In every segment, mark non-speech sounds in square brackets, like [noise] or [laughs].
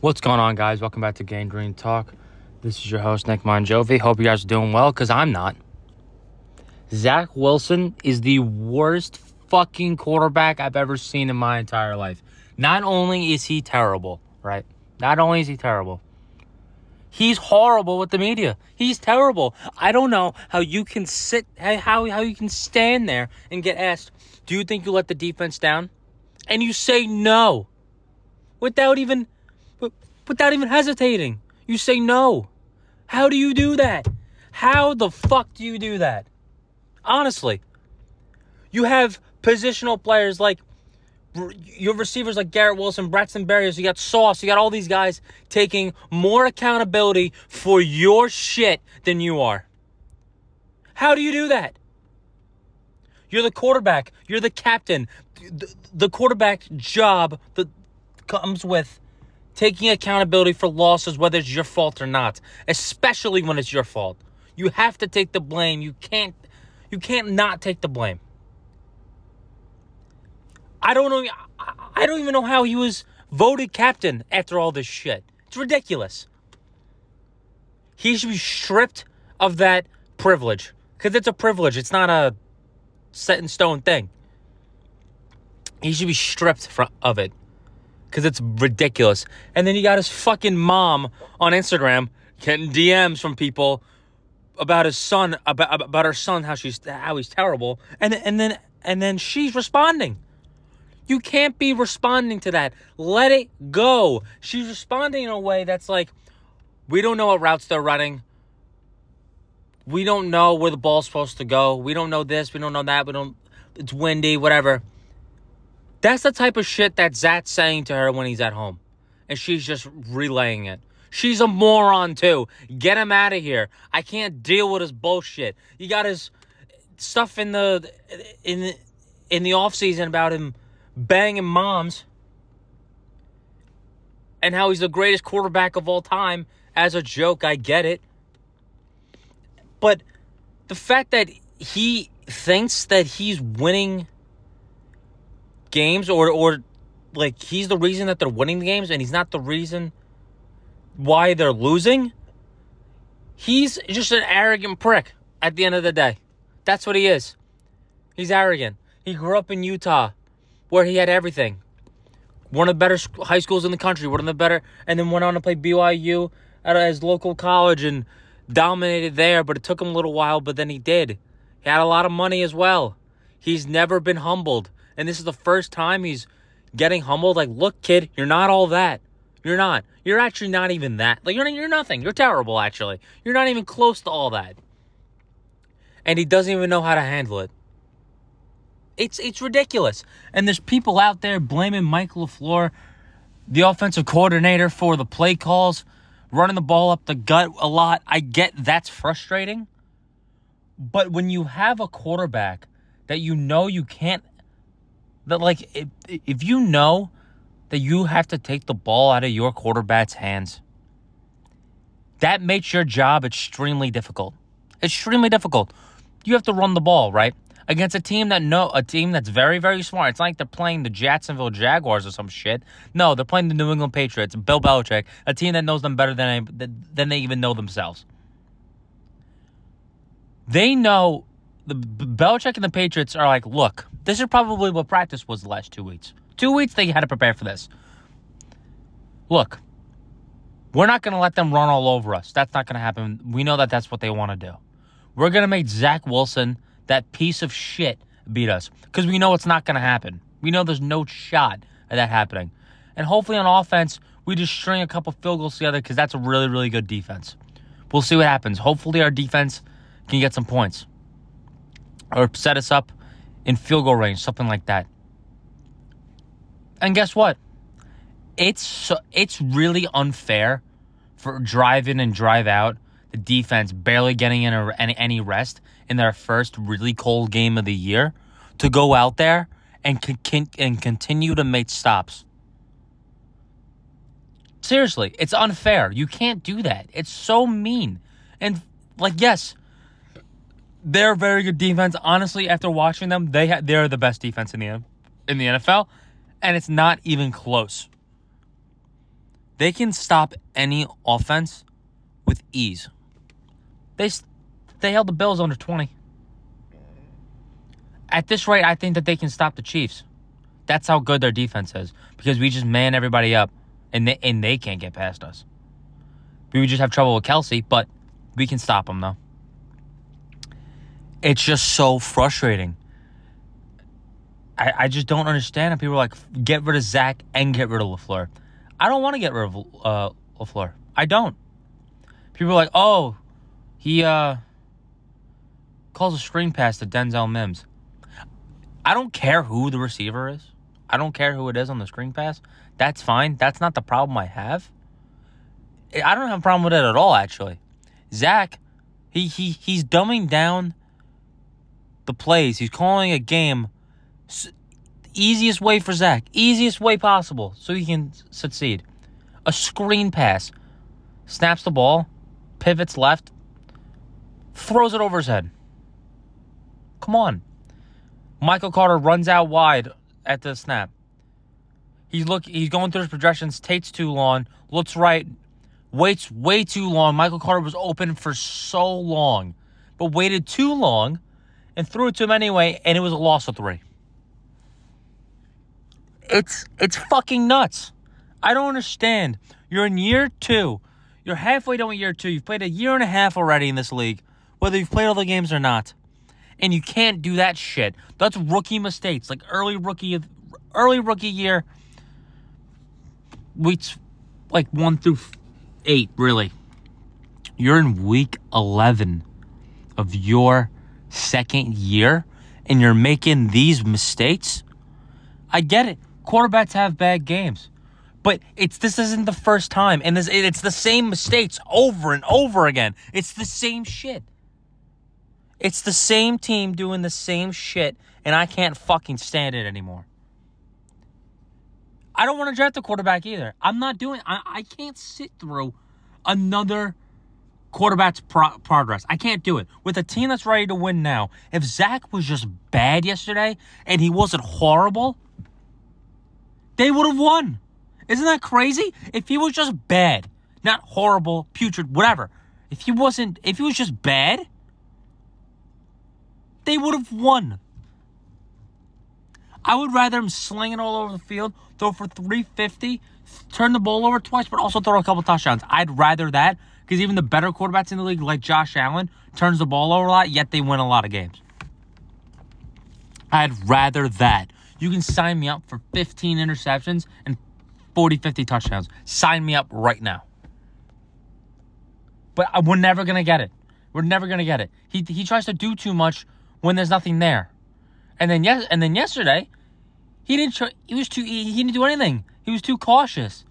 What's going on, guys? Welcome back to Gang Green Talk. This is your host, Nick Monjovi. Hope you guys are doing well, because I'm not. Zach Wilson is the worst fucking quarterback I've ever seen in my entire life. Not only is he terrible, right? Not only is he terrible, he's horrible with the media. He's terrible. I don't know how you can sit, how, how you can stand there and get asked, Do you think you let the defense down? And you say no without even without even hesitating. You say no. How do you do that? How the fuck do you do that? Honestly, you have positional players like your receivers like Garrett Wilson, Braxton Berrios, you got Sauce, you got all these guys taking more accountability for your shit than you are. How do you do that? You're the quarterback, you're the captain. The, the quarterback job that comes with taking accountability for losses, whether it's your fault or not, especially when it's your fault. You have to take the blame. You can't you can't not take the blame. I don't know I don't even know how he was voted captain after all this shit. It's ridiculous. He should be stripped of that privilege cuz it's a privilege. It's not a set in stone thing. He should be stripped of it because it's ridiculous. And then you got his fucking mom on Instagram getting DMs from people about his son, about about her son, how she's how he's terrible, and and then and then she's responding. You can't be responding to that. Let it go. She's responding in a way that's like, we don't know what routes they're running. We don't know where the ball's supposed to go. We don't know this. We don't know that. We don't. It's windy. Whatever. That's the type of shit that Zach's saying to her when he's at home. And she's just relaying it. She's a moron too. Get him out of here. I can't deal with his bullshit. You got his stuff in the in the, in the off season about him banging moms and how he's the greatest quarterback of all time as a joke. I get it. But the fact that he thinks that he's winning games or or like he's the reason that they're winning the games and he's not the reason why they're losing. He's just an arrogant prick at the end of the day. That's what he is. He's arrogant. He grew up in Utah where he had everything. One of the better high schools in the country, one of the better, and then went on to play BYU at his local college and dominated there, but it took him a little while, but then he did. He had a lot of money as well. He's never been humbled and this is the first time he's getting humbled. Like, look, kid, you're not all that. You're not. You're actually not even that. Like, you're, you're nothing. You're terrible, actually. You're not even close to all that. And he doesn't even know how to handle it. It's it's ridiculous. And there's people out there blaming Mike LaFleur, the offensive coordinator, for the play calls, running the ball up the gut a lot. I get that's frustrating. But when you have a quarterback that you know you can't that like if, if you know that you have to take the ball out of your quarterback's hands, that makes your job extremely difficult. Extremely difficult. You have to run the ball, right? Against a team that know a team that's very, very smart. It's like they're playing the Jacksonville Jaguars or some shit. No, they're playing the New England Patriots, Bill Belichick, a team that knows them better than than they even know themselves. They know the Belichick and the Patriots are like, look, this is probably what practice was the last two weeks. Two weeks they had to prepare for this. Look, we're not going to let them run all over us. That's not going to happen. We know that that's what they want to do. We're going to make Zach Wilson, that piece of shit, beat us because we know it's not going to happen. We know there's no shot at that happening. And hopefully on offense, we just string a couple field goals together because that's a really, really good defense. We'll see what happens. Hopefully our defense can get some points or set us up in field goal range, something like that. And guess what? It's it's really unfair for drive in and drive out the defense barely getting in any, any rest in their first really cold game of the year to go out there and con- and continue to make stops. Seriously, it's unfair. You can't do that. It's so mean. And like yes, they're very good defense. Honestly, after watching them, they ha- they're the best defense in the in the NFL, and it's not even close. They can stop any offense with ease. They they held the Bills under 20. At this rate, I think that they can stop the Chiefs. That's how good their defense is because we just man everybody up and they, and they can't get past us. We would just have trouble with Kelce, but we can stop them though. It's just so frustrating. I, I just don't understand how people are like, get rid of Zach and get rid of LaFleur. I don't want to get rid of uh, LaFleur. I don't. People are like, oh, he uh, calls a screen pass to Denzel Mims. I don't care who the receiver is. I don't care who it is on the screen pass. That's fine. That's not the problem I have. I don't have a problem with it at all, actually. Zach, he he he's dumbing down the plays. He's calling a game easiest way for Zach, easiest way possible, so he can succeed. A screen pass, snaps the ball, pivots left, throws it over his head. Come on. Michael Carter runs out wide at the snap. He's look he's going through his projections, takes too long, looks right, waits way too long. Michael Carter was open for so long, but waited too long and threw it to him anyway, and it was a loss of three. It's it's fucking nuts. I don't understand. You're in year two. You're halfway with year two. You've played a year and a half already in this league, whether you've played all the games or not. And you can't do that shit. That's rookie mistakes, like early rookie early rookie year weeks like one through eight, really. You're in week eleven of your second year and you're making these mistakes. I get it quarterbacks have bad games. But it's this isn't the first time, and this it's the same mistakes over and over again. It's the same shit. It's the same team doing the same shit, and I can't fucking stand it anymore. I don't want to draft a quarterback either. I'm not doing. I, I can't sit through another quarterback's pro- progress. I can't do it with a team that's ready to win now. If Zach was just bad yesterday and he wasn't horrible, they would have won. Isn't that crazy? If he was just bad, not horrible, putrid, whatever. If he wasn't, if he was just bad, they would have won. I would rather him sling it all over the field, throw for 350, turn the ball over twice, but also throw a couple touchdowns. I'd rather that because even the better quarterbacks in the league, like Josh Allen, turns the ball over a lot, yet they win a lot of games. I'd rather that you can sign me up for 15 interceptions and 40, 50 touchdowns. Sign me up right now. But uh, we're never going to get it. We're never going to get it. He, he tries to do too much when there's nothing there. And then yes, and then yesterday, he didn't try, he was too he, he didn't do anything. He was too cautious.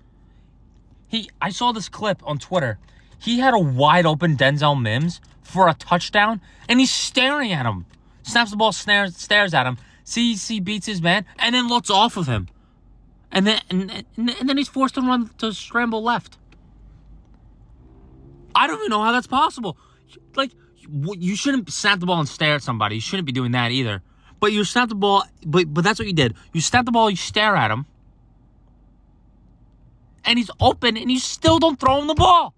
He I saw this clip on Twitter. He had a wide open Denzel Mims for a touchdown and he's staring at him. Snaps the ball, stares stares at him, CC beats his man and then looks off of him. And then and, and then he's forced to run to scramble left. I don't even know how that's possible. Like you shouldn't snap the ball and stare at somebody. You shouldn't be doing that either. But you snap the ball, but but that's what you did. You snap the ball, you stare at him, and he's open, and you still don't throw him the ball.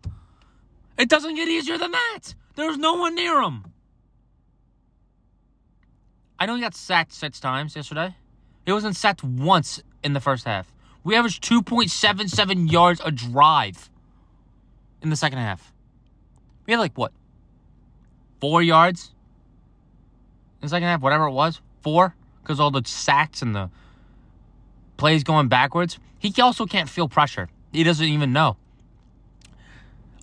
It doesn't get easier than that. There's no one near him. I know he got sacked six times yesterday. He wasn't sacked once in the first half. We averaged 2.77 yards a drive in the second half. We had like what? Four yards in the second half, whatever it was. Four? Because all the sacks and the plays going backwards. He also can't feel pressure. He doesn't even know.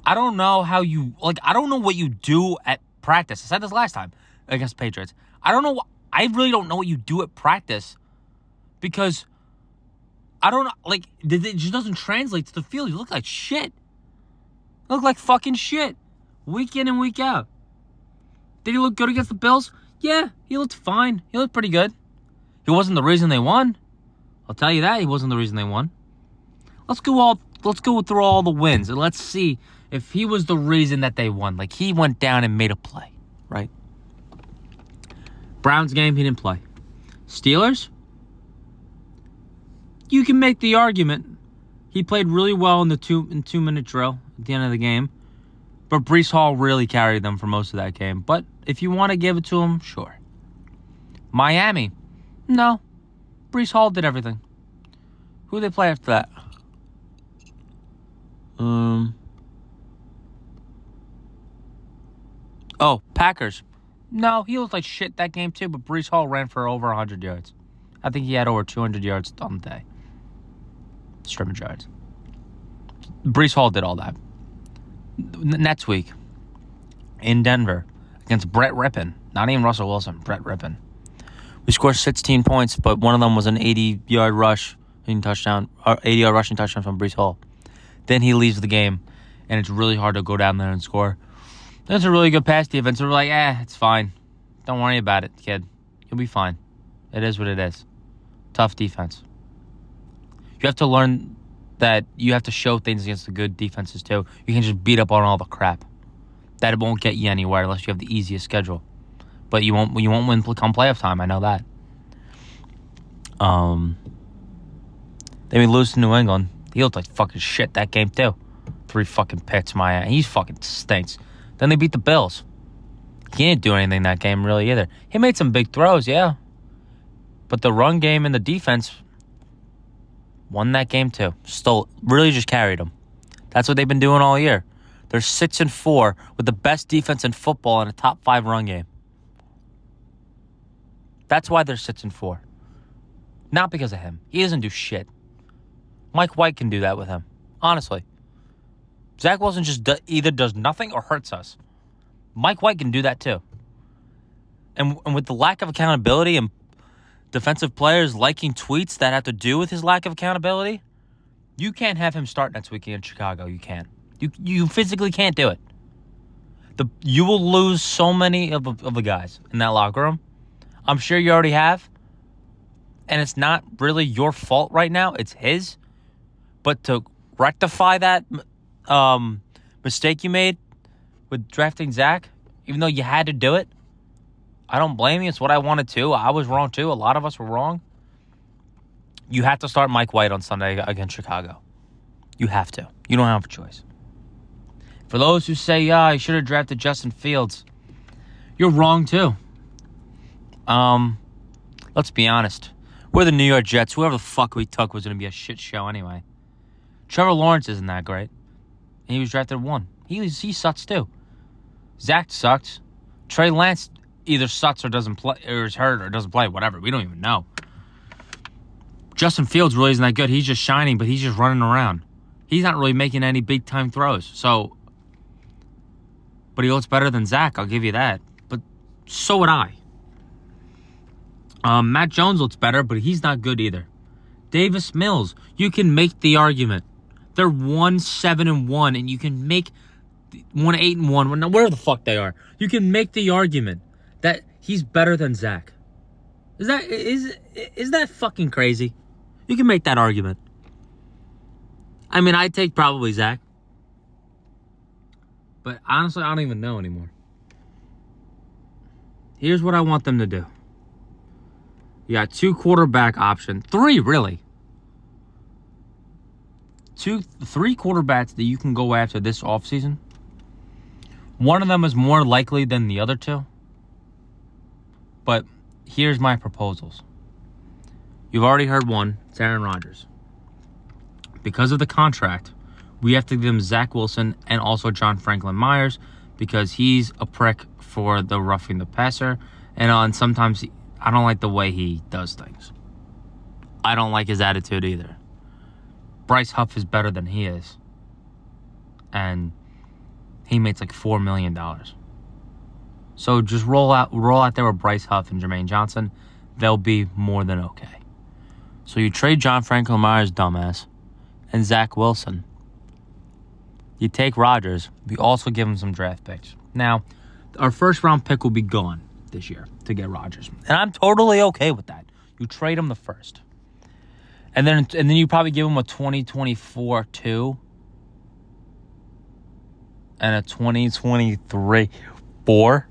I don't know how you like I don't know what you do at practice. I said this last time against Patriots. I don't know I really don't know what you do at practice because I don't. Like, it just doesn't translate to the field. You look like shit. You look like fucking shit. Week in and week out. Did he look good against the Bills? Yeah, he looked fine. He looked pretty good. He wasn't the reason they won. I'll tell you that he wasn't the reason they won. Let's go all let's go through all the wins and let's see if he was the reason that they won. Like he went down and made a play, right? Browns game, he didn't play. Steelers, you can make the argument. He played really well in the two in two minute drill at the end of the game. But Breece Hall really carried them for most of that game. But if you want to give it to him, sure. Miami, no. Breece Hall did everything. Who they play after that? Um. Oh, Packers. No, he looked like shit that game too, but Breece Hall ran for over 100 yards. I think he had over 200 yards on the day. Scrimmage yards. Breece Hall did all that. Next week in Denver against Brett Rypien. Not even Russell Wilson, Brett Rypien. We scored 16 points, but one of them was an 80 yard rush touchdown, 80 yard rushing touchdown from Breece Hall. Then he leaves the game, and it's really hard to go down there and score. That's a really good pass defense. We're like, eh, it's fine. Don't worry about it, kid. You'll be fine. It is what it is. Tough defense. You have to learn that you have to show things against the good defenses too. You can't just beat up on all the crap. That won't get you anywhere unless you have the easiest schedule. But you won't you won't win come playoff time. I know that. Um. Then we lose to New England. He looked like fucking shit that game too. Three fucking picks, my ass. He's fucking stinks. Then they beat the Bills. He didn't do anything that game really either. He made some big throws, yeah. But the run game and the defense won that game too. Stole really just carried them. That's what they've been doing all year. They're six and four with the best defense in football and a top five run game. That's why they're six and four. Not because of him. He doesn't do shit. Mike White can do that with him. Honestly. Zach Wilson just do, either does nothing or hurts us. Mike White can do that too. And, and with the lack of accountability and defensive players liking tweets that have to do with his lack of accountability, you can't have him start next week in Chicago. You can't. You you physically can't do it. The you will lose so many of, of the guys in that locker room. I'm sure you already have. And it's not really your fault right now. It's his. But to rectify that um, mistake you made with drafting Zach, even though you had to do it, I don't blame you. It's what I wanted to. I was wrong too. A lot of us were wrong. You have to start Mike White on Sunday against Chicago. You have to. You don't have a choice. For those who say, yeah, I should have drafted Justin Fields, you're wrong too. Um, let's be honest. We're the New York Jets. Whoever the fuck we took was going to be a shit show anyway. Trevor Lawrence isn't that great. And he was drafted one. He he sucks too. Zach sucks. Trey Lance either sucks or doesn't play, or is hurt or doesn't play. Whatever. We don't even know. Justin Fields really isn't that good. He's just shining, but he's just running around. He's not really making any big time throws. So, but he looks better than Zach. I'll give you that. But so would I. Um, Matt Jones looks better, but he's not good either. Davis Mills, you can make the argument. They're one seven and one, and you can make one eight and one. Where the fuck they are, you can make the argument that he's better than Zach. Is that is is that fucking crazy? You can make that argument. I mean, I take probably Zach, but honestly, I don't even know anymore. Here's what I want them to do. You got two quarterback option, three really. Two, three quarterbacks that you can go after this offseason. One of them is more likely than the other two. But here's my proposals. You've already heard one, it's Aaron Rodgers. Because of the contract, we have to give them Zach Wilson and also John Franklin Myers because he's a prick for the roughing the passer. And uh, on sometimes he, I don't like the way he does things. I don't like his attitude either. Bryce Huff is better than he is. And he makes like four million dollars. So just roll out roll out there with Bryce Huff and Jermaine Johnson. They'll be more than okay. So you trade John Franklin Myers, dumbass, and Zach Wilson. You take Rodgers. We also give him some draft picks. Now, our first round pick will be gone this year to get Rodgers. And I'm totally okay with that. You trade him the first. And then and then you probably give him a 2024 2 and a 2023 4.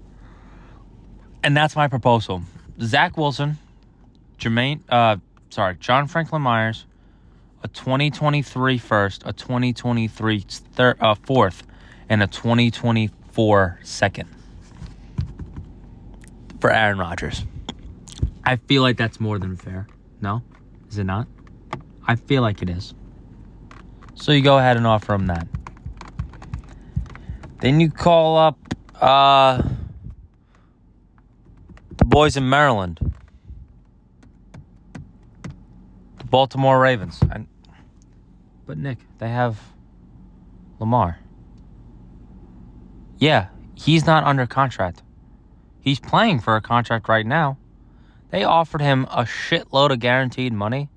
And that's my proposal. Zach Wilson, Jermaine, uh, sorry, John Franklin Myers, a 2023 first, a 2023 third, uh, fourth, and a 2024 second for Aaron Rodgers. I feel like that's more than fair. No? Is it not? I feel like it is. So you go ahead and offer him that. Then you call up uh, the boys in Maryland, the Baltimore Ravens. And, but Nick, they have Lamar. Yeah, he's not under contract. He's playing for a contract right now. They offered him a shitload of guaranteed money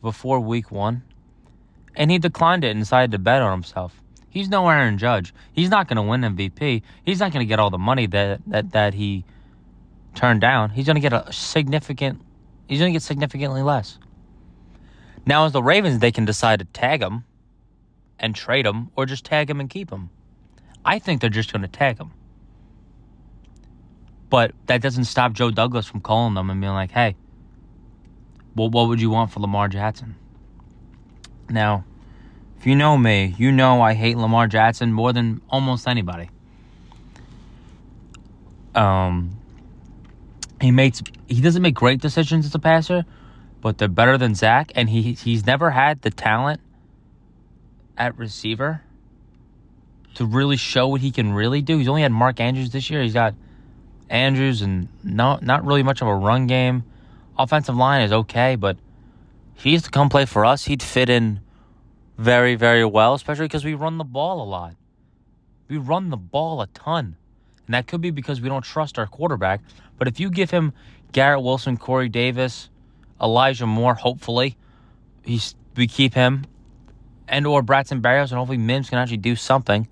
before week one, and he declined it and decided to bet on himself. He's no Aaron Judge. He's not going to win MVP. He's not going to get all the money that, that, that he turned down. He's going to get a significant. He's going to get significantly less. Now, as the Ravens, they can decide to tag him and trade him, or just tag him and keep him. I think they're just going to tag him. But that doesn't stop Joe Douglas from calling them and being like, hey, well, what would you want for Lamar Jackson? Now, if you know me, you know I hate Lamar Jackson more than almost anybody. Um, he makes he doesn't make great decisions as a passer, but they're better than Zach, and he he's never had the talent at receiver to really show what he can really do. He's only had Mark Andrews this year. He's got Andrews and not not really much of a run game. Offensive line is okay, but if he used to come play for us, he'd fit in very, very well, especially because we run the ball a lot. We run the ball a ton. And that could be because we don't trust our quarterback. But if you give him Garrett Wilson, Corey Davis, Elijah Moore, hopefully, he's we keep him, and or Braxton Berrios, and hopefully Mims can actually do something.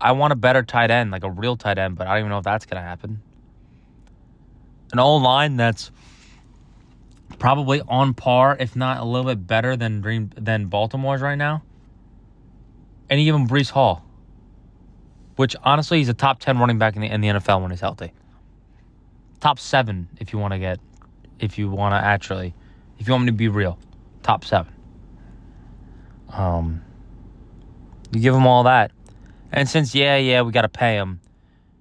I want a better tight end, like a real tight end, but I don't even know if that's going to happen. An old line that's probably on par, if not a little bit better than Green than Baltimore's right now. And give him Hall, which honestly he's a top ten running back in the in the NFL when he's healthy. Top seven, if you want to get, if you want to actually, if you want me to be real, top seven. Um, you give him all that. And since, yeah, yeah, we got to pay him,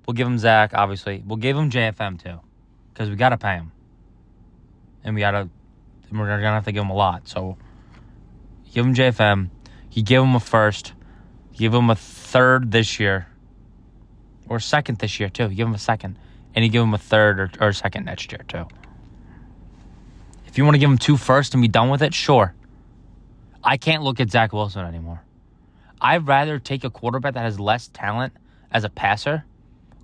we'll give him Zach, obviously. We'll give him JFM too, because we got to pay him. And we got to, we're going to have to give him a lot. So give him JFM. You give him a first. Give him a third this year. Or second this year, too. Give him a second. And you give him a third or, or second next year, too. If you want to give him two first and be done with it, sure. I can't look at Zach Wilson anymore. I'd rather take a quarterback that has less talent as a passer,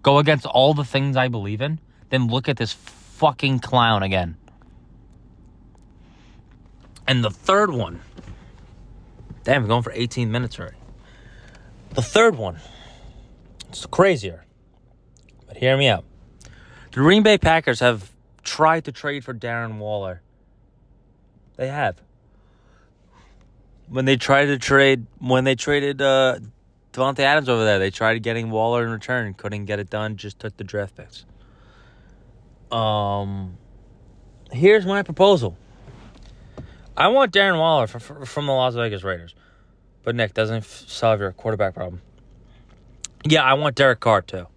go against all the things I believe in, than look at this fucking clown again. And the third one, damn, we're going for 18 minutes already. The third one, it's crazier. But hear me out. The Green Bay Packers have tried to trade for Darren Waller. They have when they tried to trade when they traded uh Davante Adams over there, they tried getting Waller in return, couldn't get it done, just took the draft picks. Um here's my proposal. I want Darren Waller for, for, from the Las Vegas Raiders. But Nick doesn't f- solve your quarterback problem. Yeah, I want Derek Carr too.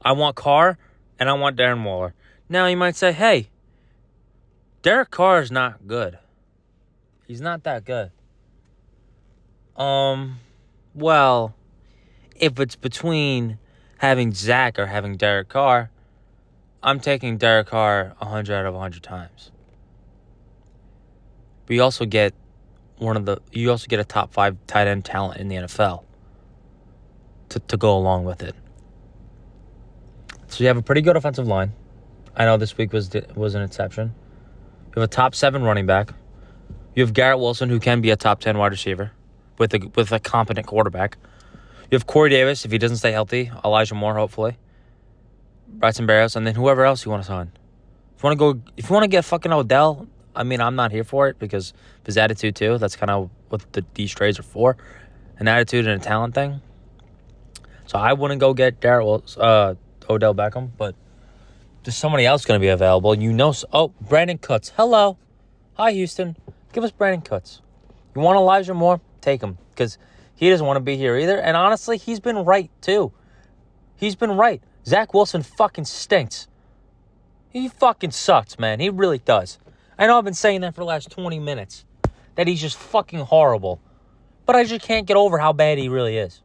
I want Carr and I want Darren Waller. Now you might say, "Hey, Derek Carr is not good." He's not that good. Um, well, if it's between having Zach or having Derek Carr, I'm taking Derek Carr 100 out of 100 times. But you also get one of the, you also get a top five tight end talent in the NFL to, to go along with it. So you have a pretty good offensive line. I know this week was was an exception. You have a top seven running back. You have Garrett Wilson, who can be a top ten wide receiver with a with a competent quarterback. You have Corey Davis if he doesn't stay healthy. Elijah Moore, hopefully. Bryson Berrios, and then whoever else you want to sign. If you want to go, if you want to get fucking Odell, I mean, I'm not here for it because his attitude too. That's kind of what the, these trades are for, an attitude and a talent thing. So I wouldn't go get Darrell, uh, Odell Beckham, but there's somebody else going to be available. You know, oh, Brandin Cooks. Hello. Hi, Houston. Give us Brandin Cooks. You want Elijah Moore? Take him because he doesn't want to be here either. And honestly, he's been right too. He's been right. Zach Wilson fucking stinks. He fucking sucks, man. He really does. I know I've been saying that for the last 20 minutes. That he's just fucking horrible. But I just can't get over how bad he really is.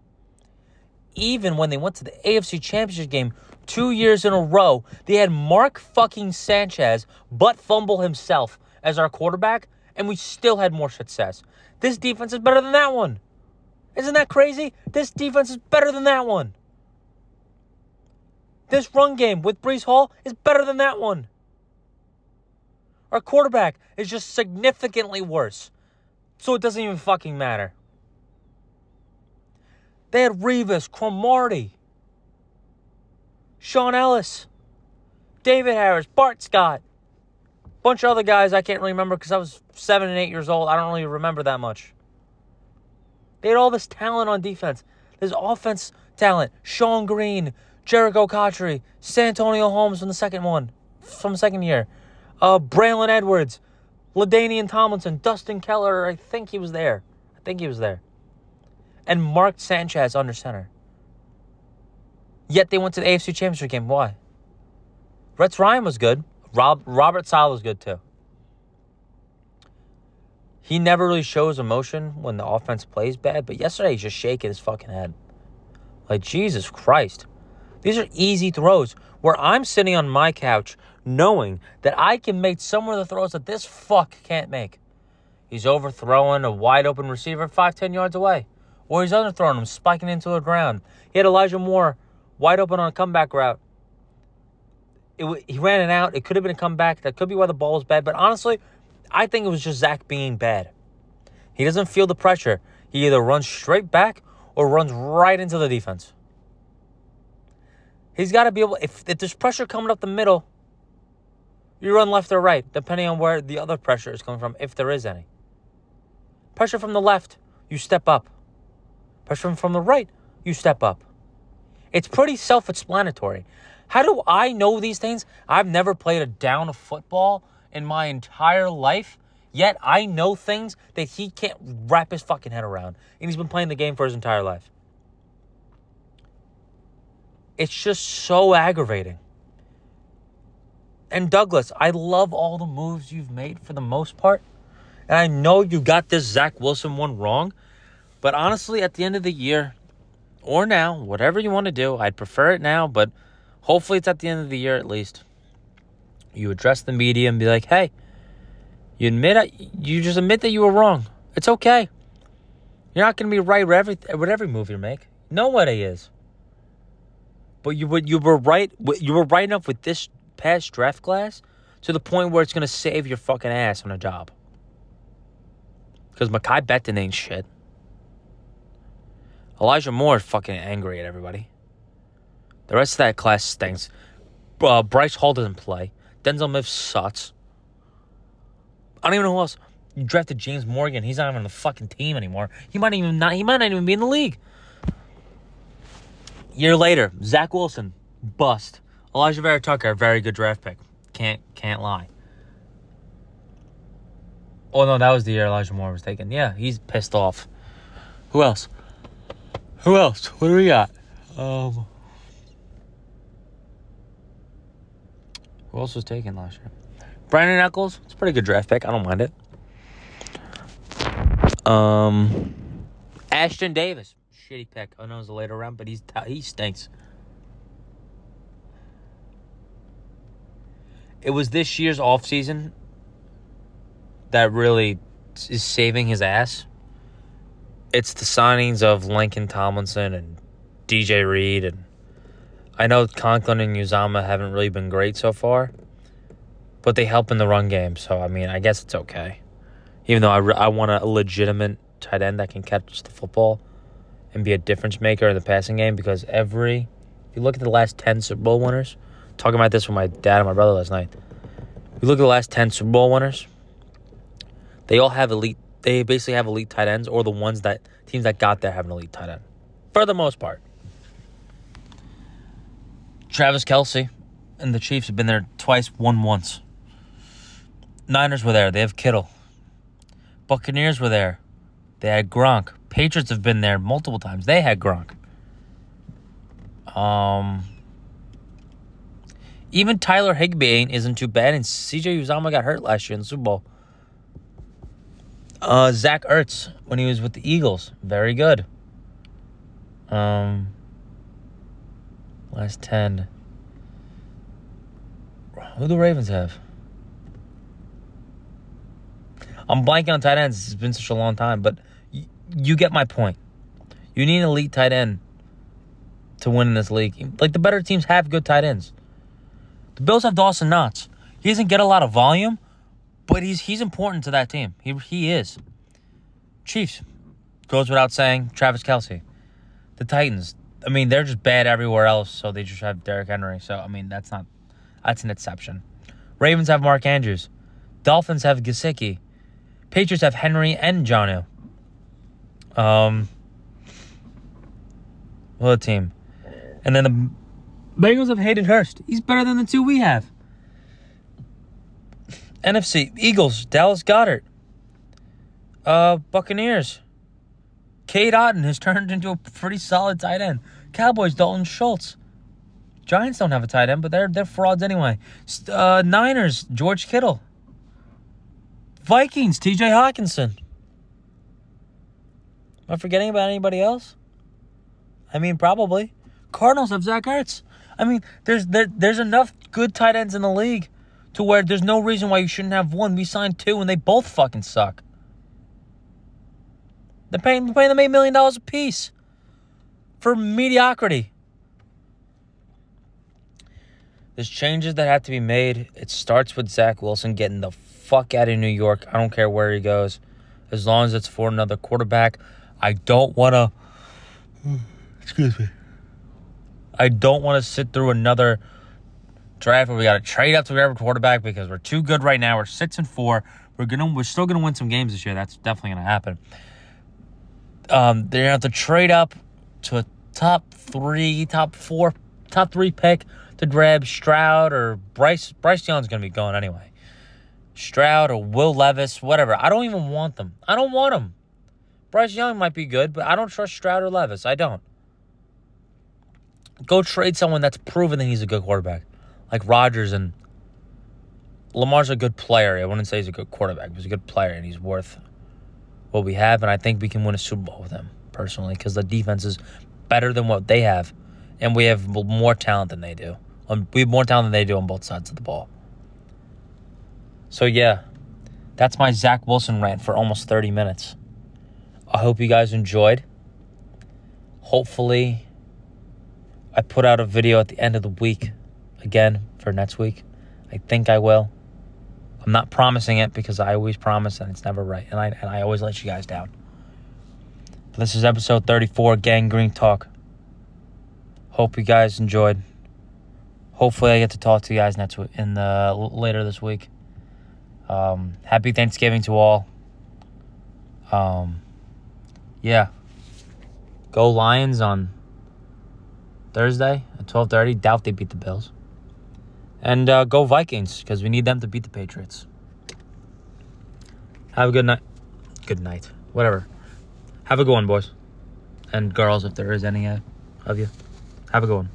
Even when they went to the AFC Championship game two years in a row, they had Mark fucking Sanchez butt fumble himself as our quarterback, and we still had more success. This defense is better than that one. Isn't that crazy? This defense is better than that one. This run game with Breece Hall is better than that one. Our quarterback is just significantly worse. So it doesn't even fucking matter. They had Revis, Cromartie, Shaun Ellis, David Harris, Bart Scott, bunch of other guys I can't really remember because I was seven and eight years old. I don't really remember that much. They had all this talent on defense. There's offense talent. Shonn Greene, Jerricho Cotchery, Santonio Holmes from the second one, from second year. Uh, Braylon Edwards, LaDainian Tomlinson, Dustin Keller. I think he was there. I think he was there. And Mark Sanchez under center. Yet they went to the AFC Championship game. Why? Rex Ryan was good. Rob Robert Saleh was good too. He never really shows emotion when the offense plays bad, but yesterday he's just shaking his fucking head. Like Jesus Christ. These are easy throws where I'm sitting on my couch knowing that I can make some of the throws that this fuck can't make. He's overthrowing a wide open receiver five, ten yards away. Or he's underthrowing him, spiking into the ground. He had Elijah Moore wide open on a comeback route. It, he ran it out. It could have been a comeback. That could be why the ball was bad. But honestly, I think it was just Zach being bad. He doesn't feel the pressure. He either runs straight back or runs right into the defense. He's got to be able, if, if there's pressure coming up the middle, you run left or right, depending on where the other pressure is coming from, if there is any. Pressure from the left, you step up. Pressure from the right, you step up. It's pretty self explanatory. How do I know these things? I've never played a down of football in my entire life, yet I know things that he can't wrap his fucking head around. And he's been playing the game for his entire life. It's just so aggravating. And Douglas, I love all the moves you've made for the most part. And I know you got this Zach Wilson one wrong. But honestly, at the end of the year, or now, whatever you want to do, I'd prefer it now, but hopefully it's at the end of the year at least. You address the media and be like, hey, you admit you just admit that you were wrong. It's okay. You're not going to be right with every, with every move you make. Nobody is. But you were you were right you were right enough with this past draft class to the point where it's gonna save your fucking ass on a job. Because Mekhi Becton ain't shit. Elijah Moore is fucking angry at everybody. The rest of that class stinks. Uh, Bryce Hall doesn't play. Denzel Mims sucks. I don't even know who else. You drafted James Morgan. He's not even on the fucking team anymore. He might even not. He might not even be in the league. Year later, Zach Wilson, bust. Alijah Vera-Tucker, very good draft pick. Can't can't lie. Oh no, that was the year Elijah Moore was taken. Yeah, he's pissed off. Who else? Who else? What do we got? Um, who else was taken last year? Brandin Echols. It's a pretty good draft pick. I don't mind it. Um, Ashton Davis shitty pick. I know it's a later round, but he's he stinks. It was this year's offseason that really is saving his ass. It's the signings of Laken Tomlinson and DJ Reed and I know Conklin and Uzomah haven't really been great so far, but they help in the run game. So I mean, I guess it's okay. Even though I, re- I want a legitimate tight end that can catch the football and be a difference maker in the passing game because every, if you look at the last 10 Super Bowl winners, talking about this with my dad and my brother last night. If you look at the last 10 Super Bowl winners, they all have elite, they basically have elite tight ends or the ones that, teams that got there have an elite tight end for the most part. Travis Kelce and the Chiefs have been there twice, won once. Niners were there. They have Kittle. Buccaneers were there. They had Gronk. Patriots have been there multiple times. They had Gronk. Um, even Tyler Higbee isn't too bad, and CJ Uzomah got hurt last year in the Super Bowl. Uh, Zach Ertz when he was with the Eagles, very good. Um, last ten. Who do the Ravens have? I'm blanking on tight ends. It's been such a long time, but y- you get my point. You need an elite tight end to win in this league. Like the better teams have good tight ends. The Bills have Dawson Knox. He doesn't get a lot of volume, but he's he's important to that team. He he is. Chiefs goes without saying. Travis Kelce, the Titans. I mean, they're just bad everywhere else, so they just have Derrick Henry. So I mean, that's not that's an exception. Ravens have Mark Andrews. Dolphins have Gesicki. Patriots have Henry and Jonnu. Um, what a team. And then the Bengals have Hayden Hurst. He's better than the two we have. NFC Eagles, Dallas Goedert, Uh, Buccaneers. Cade Otton has [laughs] turned into a pretty solid tight end. Cowboys, Dalton Schultz. Giants don't have a tight end, but they're they're frauds anyway. Uh, Niners, George Kittle. Vikings, T.J. Hockenson. Am I forgetting about anybody else? I mean, probably. Cardinals have Zach Ertz. I mean, there's there, there's enough good tight ends in the league to where there's no reason why you shouldn't have one. We signed two, and they both fucking suck. They're paying, they're paying them eight million dollars a piece for mediocrity. There's changes that have to be made. It starts with Zach Wilson getting the fuck out of New York. I don't care where he goes, as long as it's for another quarterback. I don't want to. Hmm. Excuse me. I don't want to sit through another draft where we got to trade up to grab a quarterback because we're too good right now. We're six and four. We're gonna. We're still gonna win some games this year. That's definitely gonna happen. Um, they're gonna have to trade up to a top three, top four, top three pick to grab Stroud or Bryce. Bryce Young's gonna be going anyway. Stroud or Will Levis, whatever. I don't even want them. I don't want them. Bryce Young might be good, but I don't trust Stroud or Levis. I don't. Go trade someone that's proven that he's a good quarterback, like Rodgers and Lamar's a good player. I wouldn't say he's a good quarterback, but he's a good player, and he's worth what we have. And I think we can win a Super Bowl with him personally because the defense is better than what they have, and we have more talent than they do. Um, we have more talent than they do on both sides of the ball. So yeah, that's my Zach Wilson rant for almost 30 minutes. I hope you guys enjoyed. Hopefully, I put out a video at the end of the week again for next week. I think I will. I'm not promising it because I always promise and it's never right. And I, and I always let you guys down. But this is episode 34, Gang Green Talk. Hope you guys enjoyed. Hopefully, I get to talk to you guys next week in the later this week. Um, happy Thanksgiving to all. Um, yeah. Go Lions on Thursday at 12:30. Doubt they beat the Bills. And uh, go Vikings because we need them to beat the Patriots. Have a good night. Good night. Whatever. Have a good one, boys and girls, if there is any uh, of you. Have a good one.